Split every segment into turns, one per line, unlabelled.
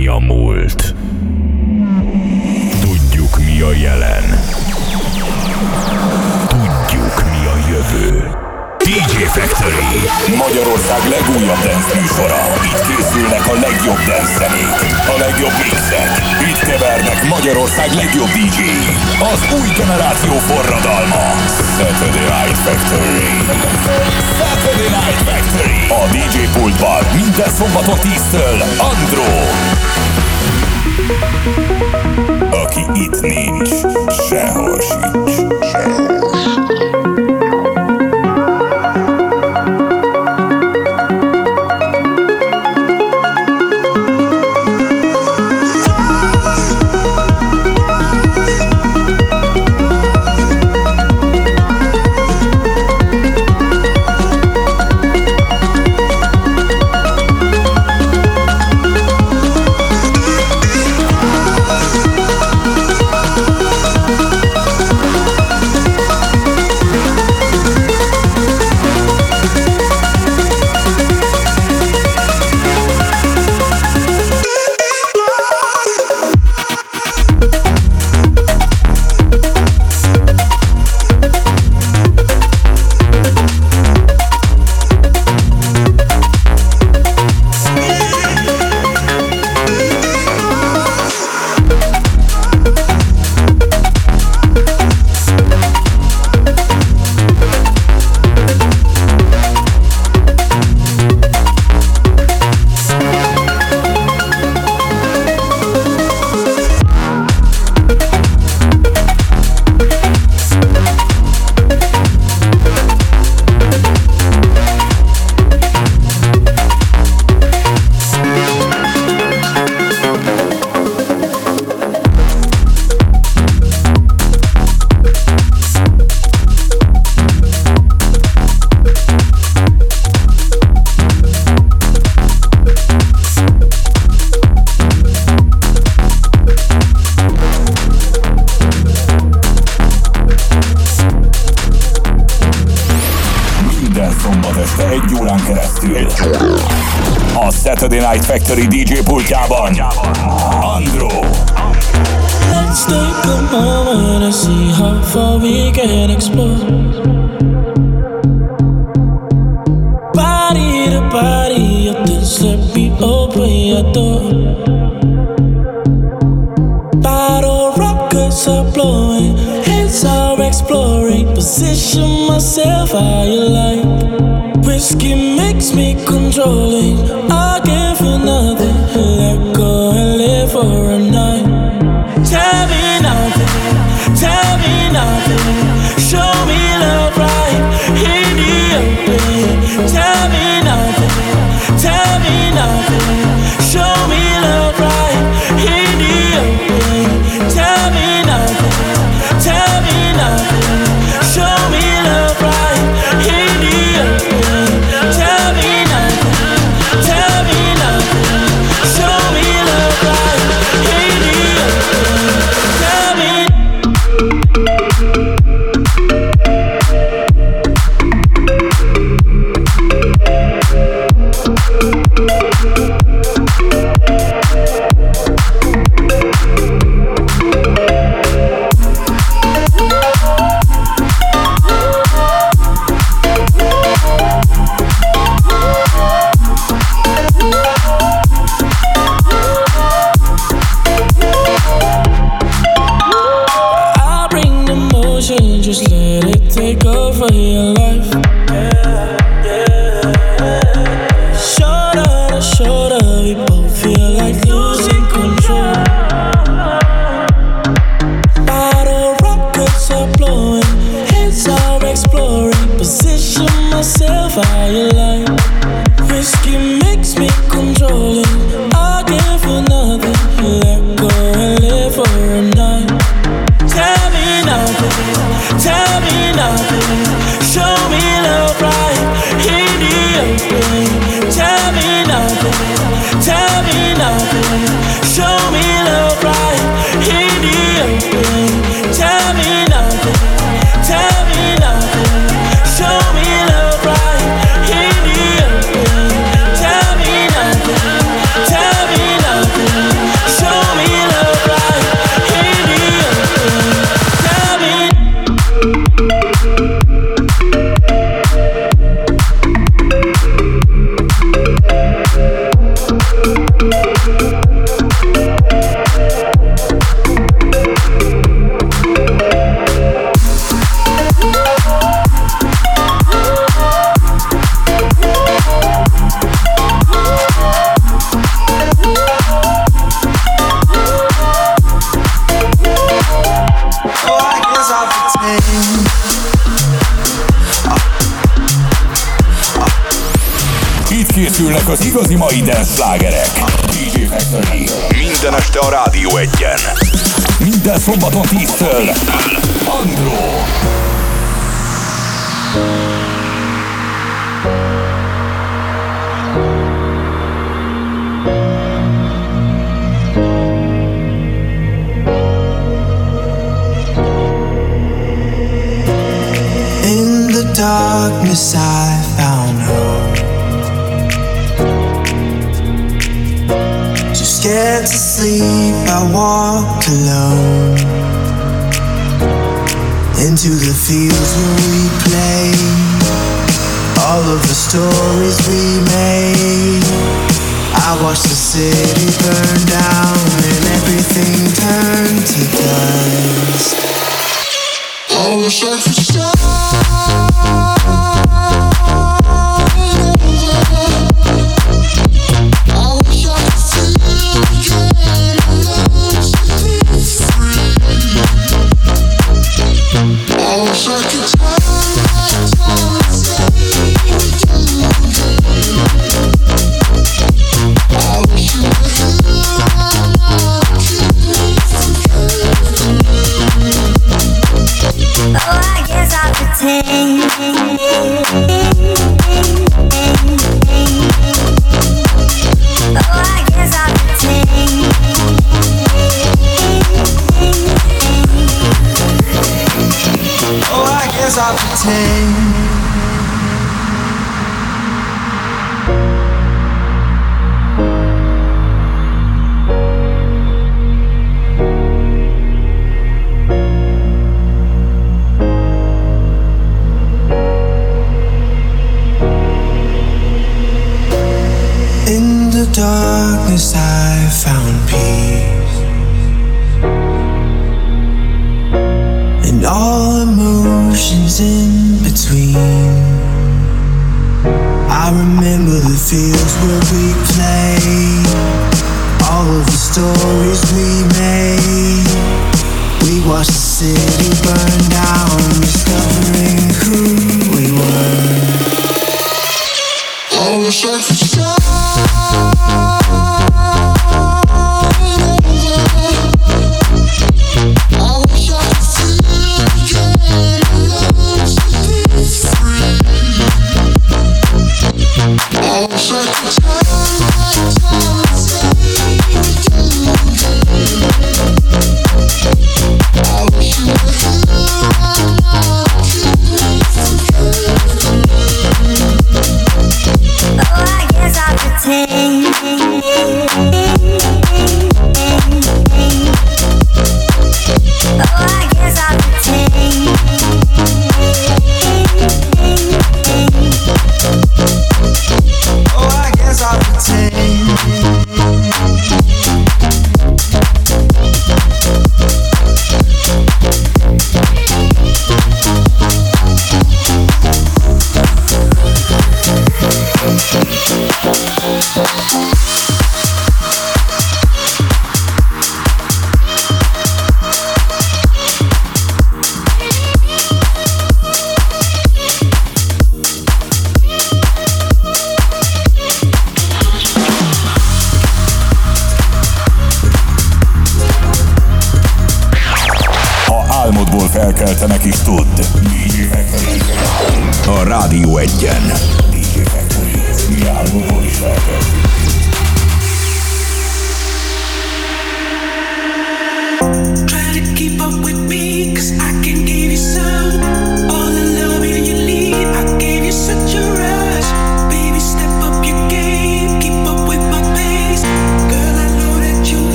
mi a múlt. Tudjuk mi a jelen. Factory Magyarország legújabb dance műsora. Itt készülnek a legjobb dance zenék, a legjobb mixek. Itt kevernek Magyarország legjobb dj Az új generáció forradalma. Saturday Night Factory. Saturday Night Factory. A DJ pultban minden szombaton 10-től Andro. Aki itt nincs, sehol sincs. Sehol. Factory DJ
szombaton 10-től.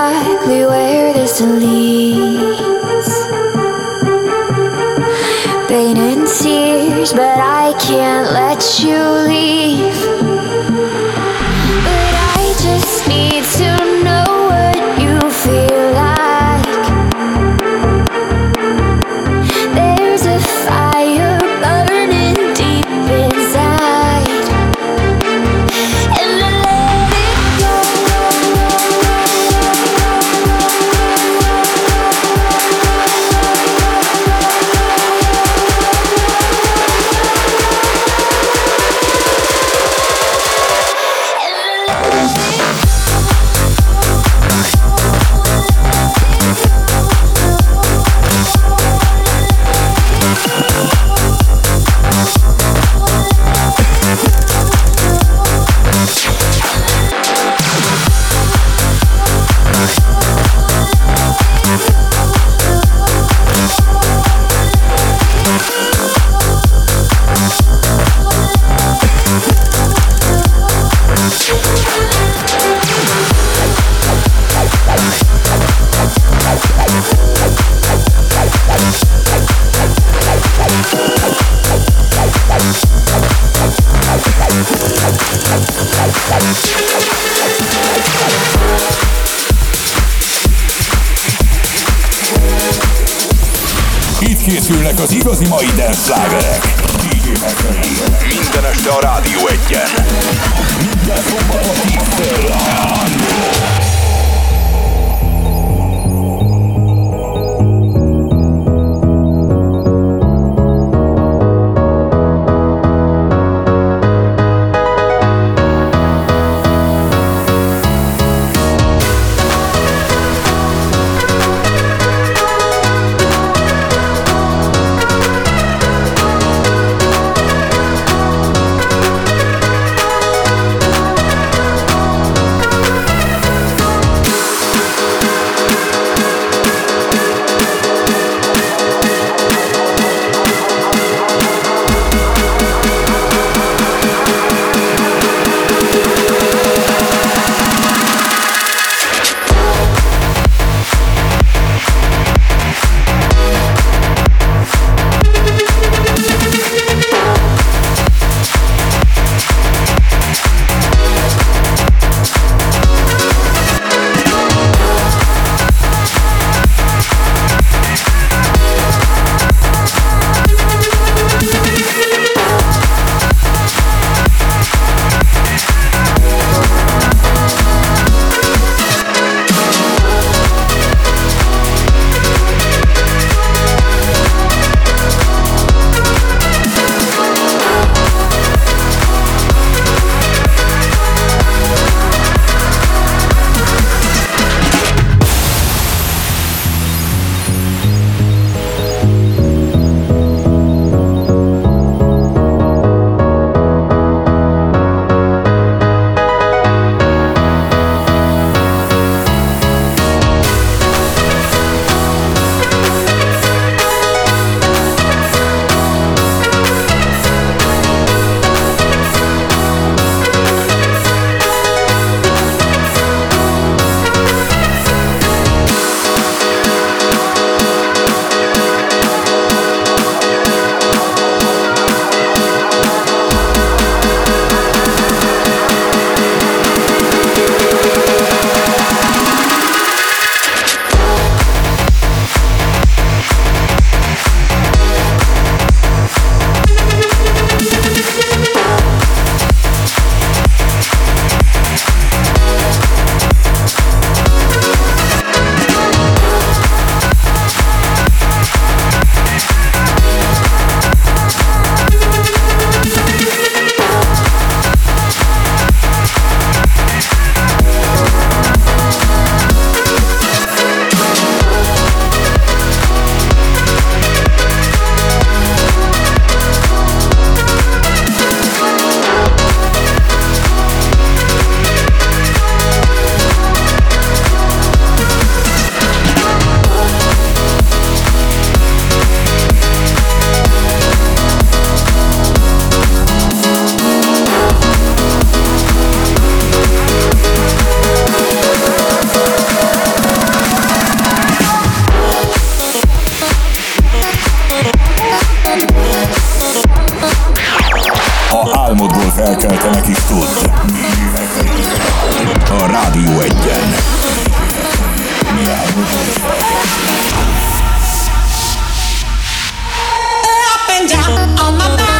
exactly where this leads. Pain and tears, but I
can't let you leave. Blues. Radio Egyen. Up and down on my back.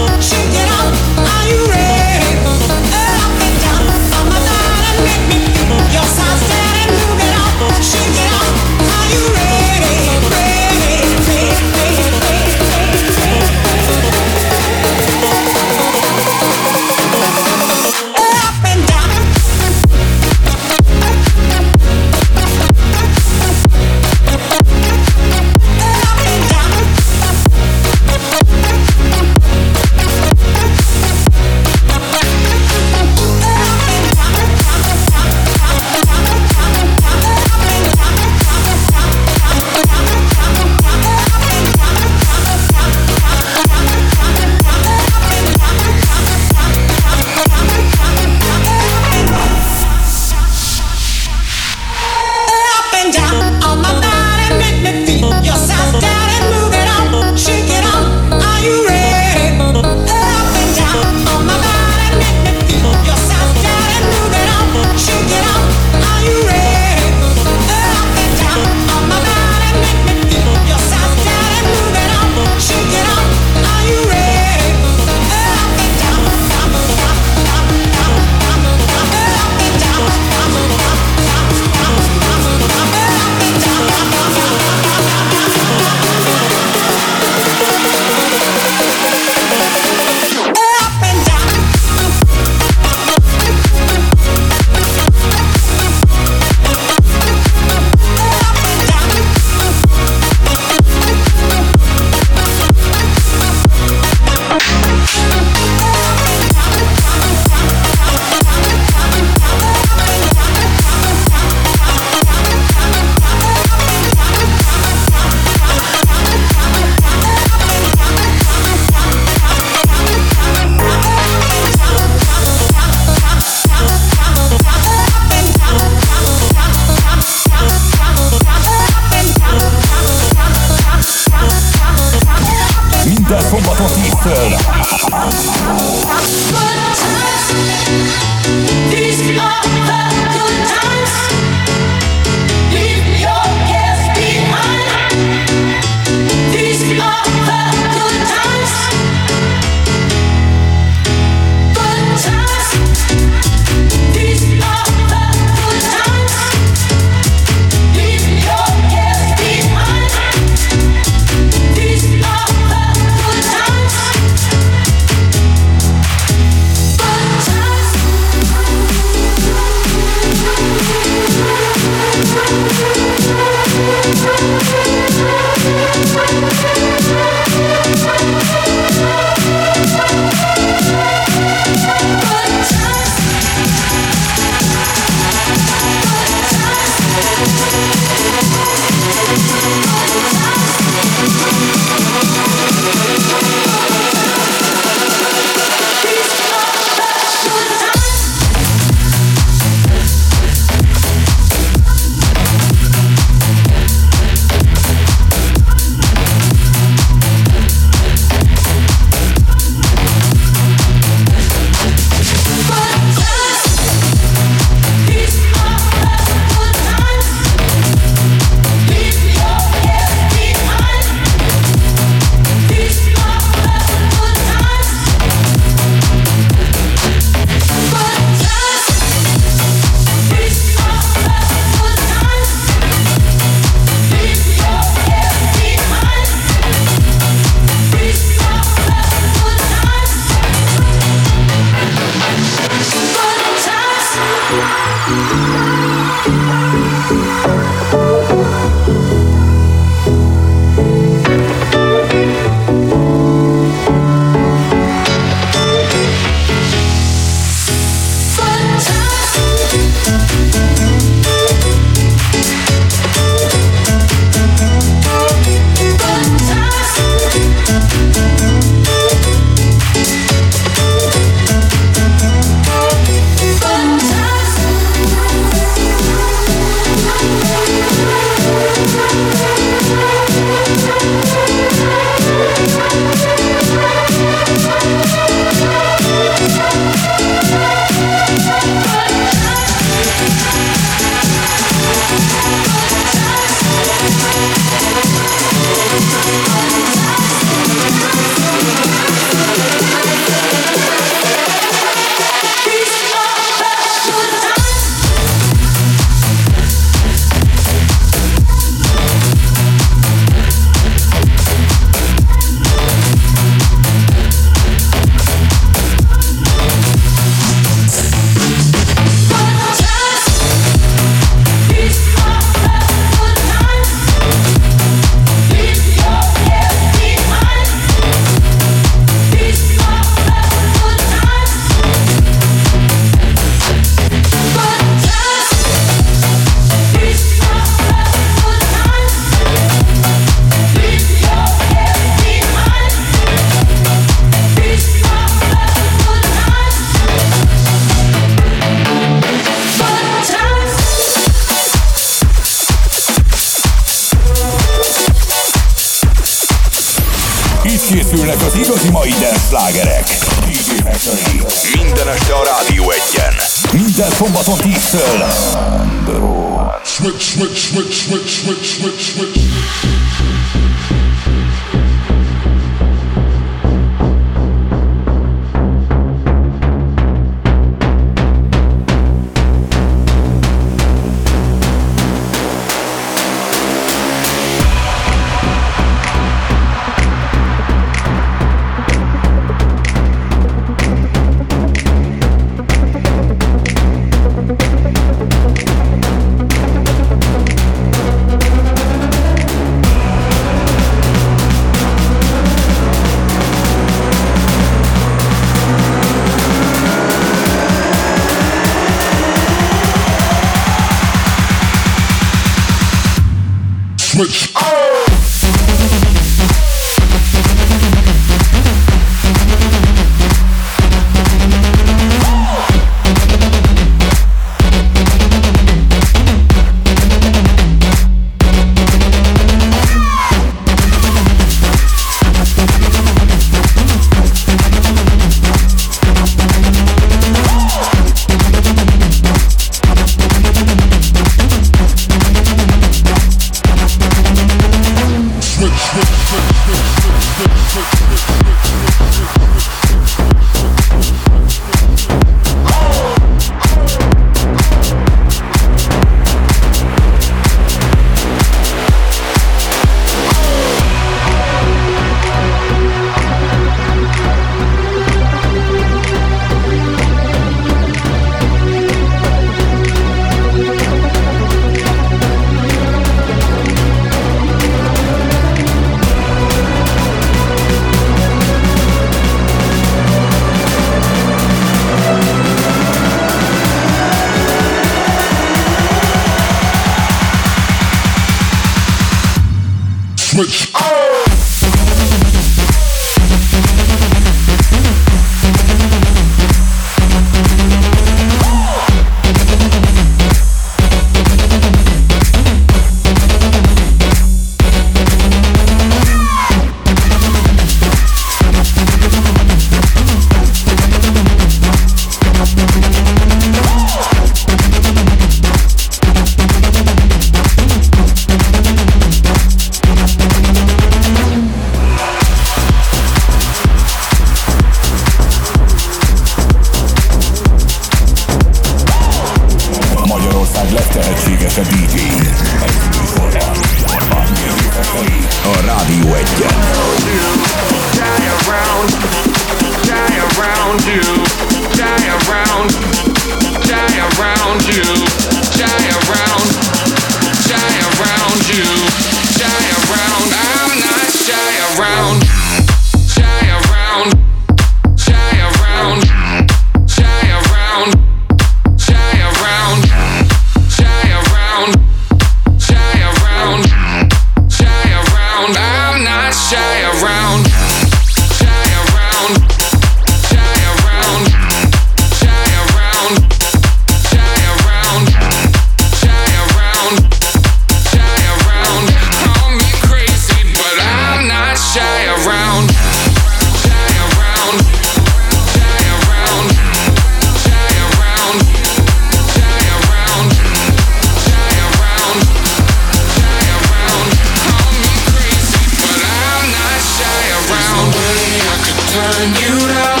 Turn you down,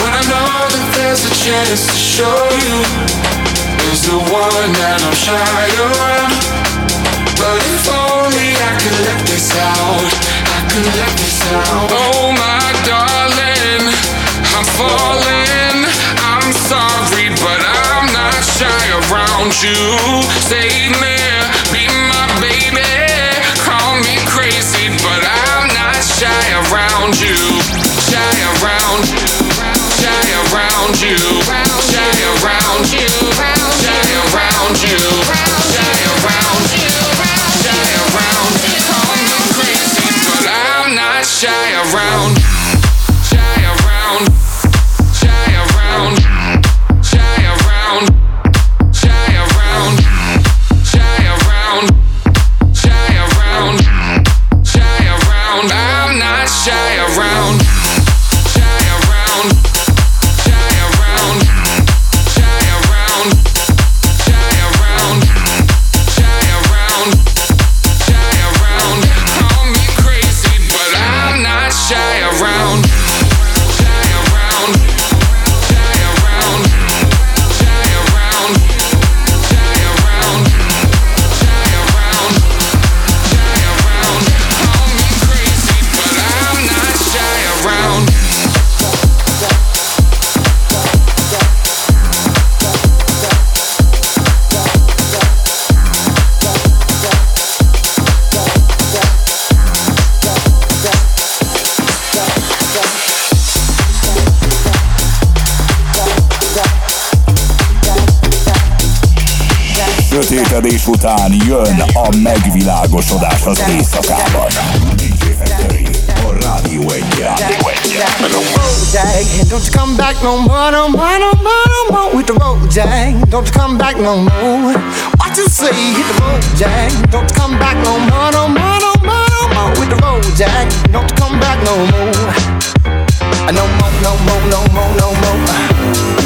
but I know that there's a chance to show you is the one that I'm shy around. But if only I could let this out, I could let this out. Oh my darling, I'm falling. I'm sorry, but I'm not shy around you. Save me, be my baby. Call me crazy, but I'm not shy around you. Around, around you. Shy around you. Shy around you.
Sötétedés után jön a megvilágosodás az éjszakában.
Don't you come back no more, no more, no more, no more with the road, Jack. Don't you come back no more. What you say? Hit the road, Jack. Don't you come back no more, no more, no more, no more with the road, Jack. Don't you come back no more. No more, no more, no more, no more.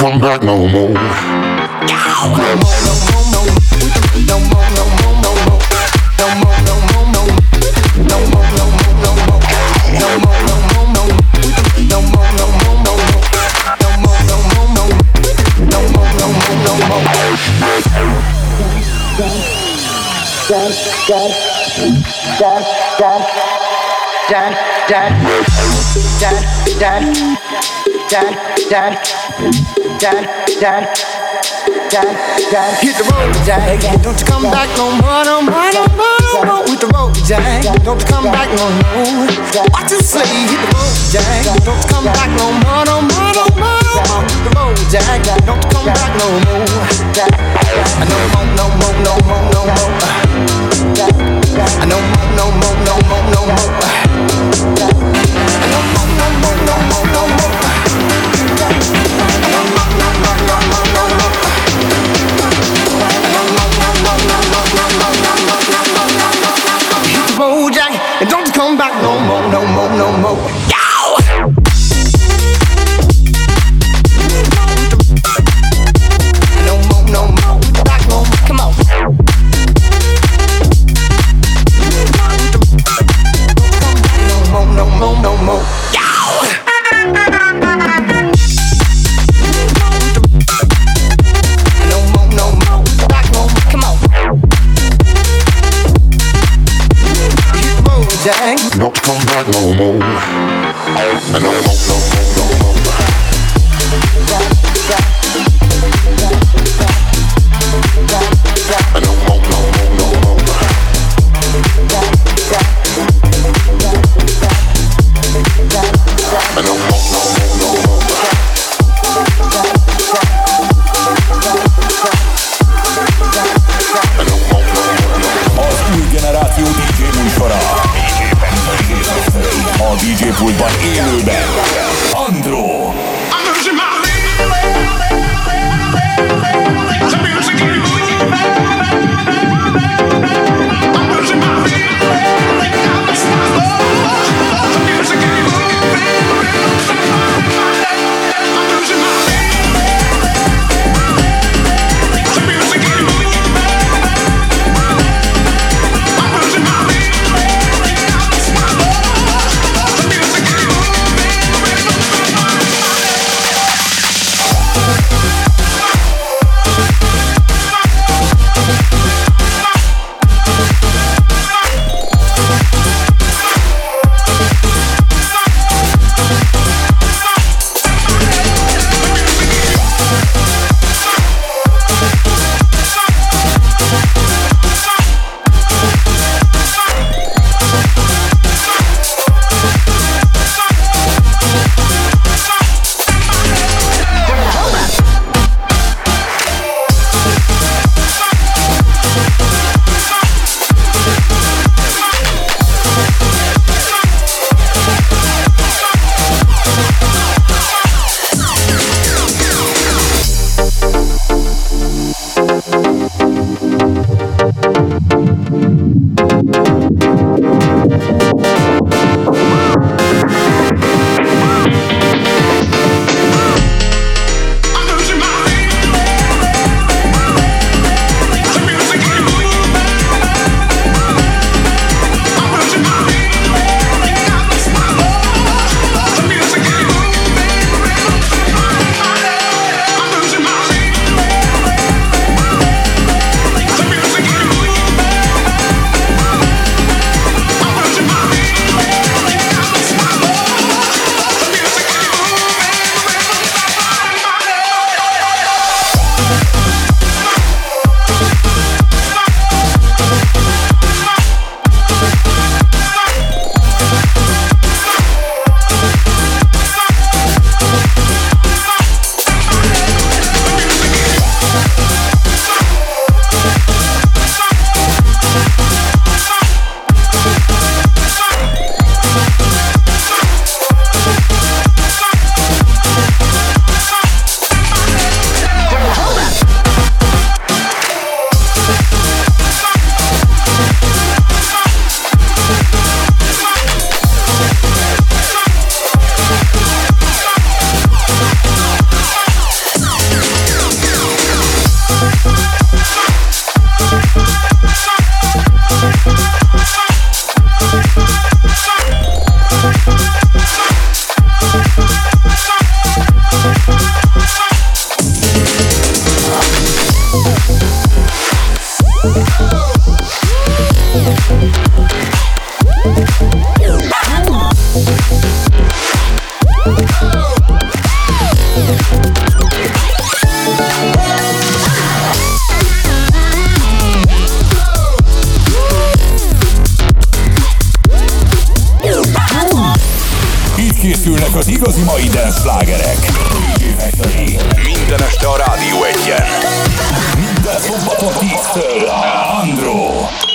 come back no more more, no No more. Hit the road, Jack.
Don't
you come back no more, no more, no more, no more. With the road, Jack. Don't you come back no more. What you say? Hit the road, Jack. Don't you come back no more, no more, no more, no more. Hit the road, Jack. Don't you come back no more. No more, no more, no more, no more. No more, no more, no more, no more. No more, no more, no more, no more. No more, no more, no more, no more. Come back no more, no more, no more. Yow!
DJ pultban élőben. Andró. A DJ pult
igazi mai dance slágerek. Minden este a Rádió egyen. Minden szombaton 10-től. Andro.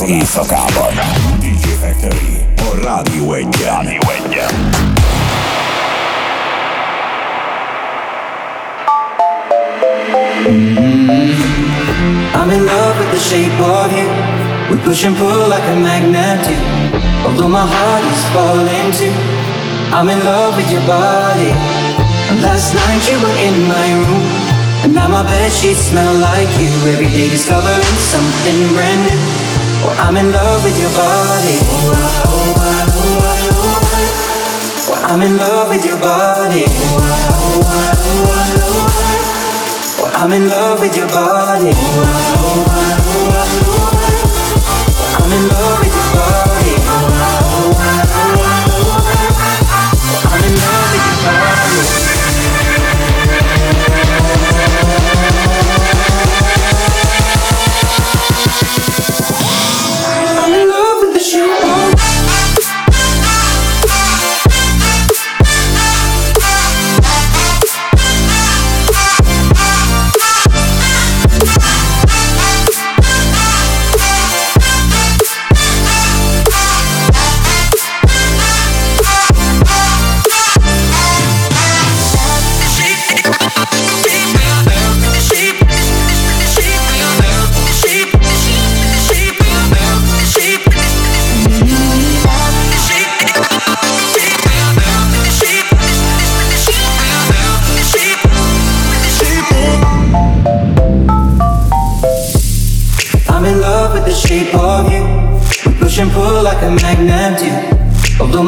az éjszakában. DJ Factory, a Rádió mm-hmm.
I'm in love with the shape of you. We push and pull like a magnet do. Although my heart is falling too. I'm in love with your body. And last night you were in my room. And now my bed sheets smell like you. Every day discovering something brand new. I'm in love with your body. I'm in love with your body. I'm in love with your body. I'm in love.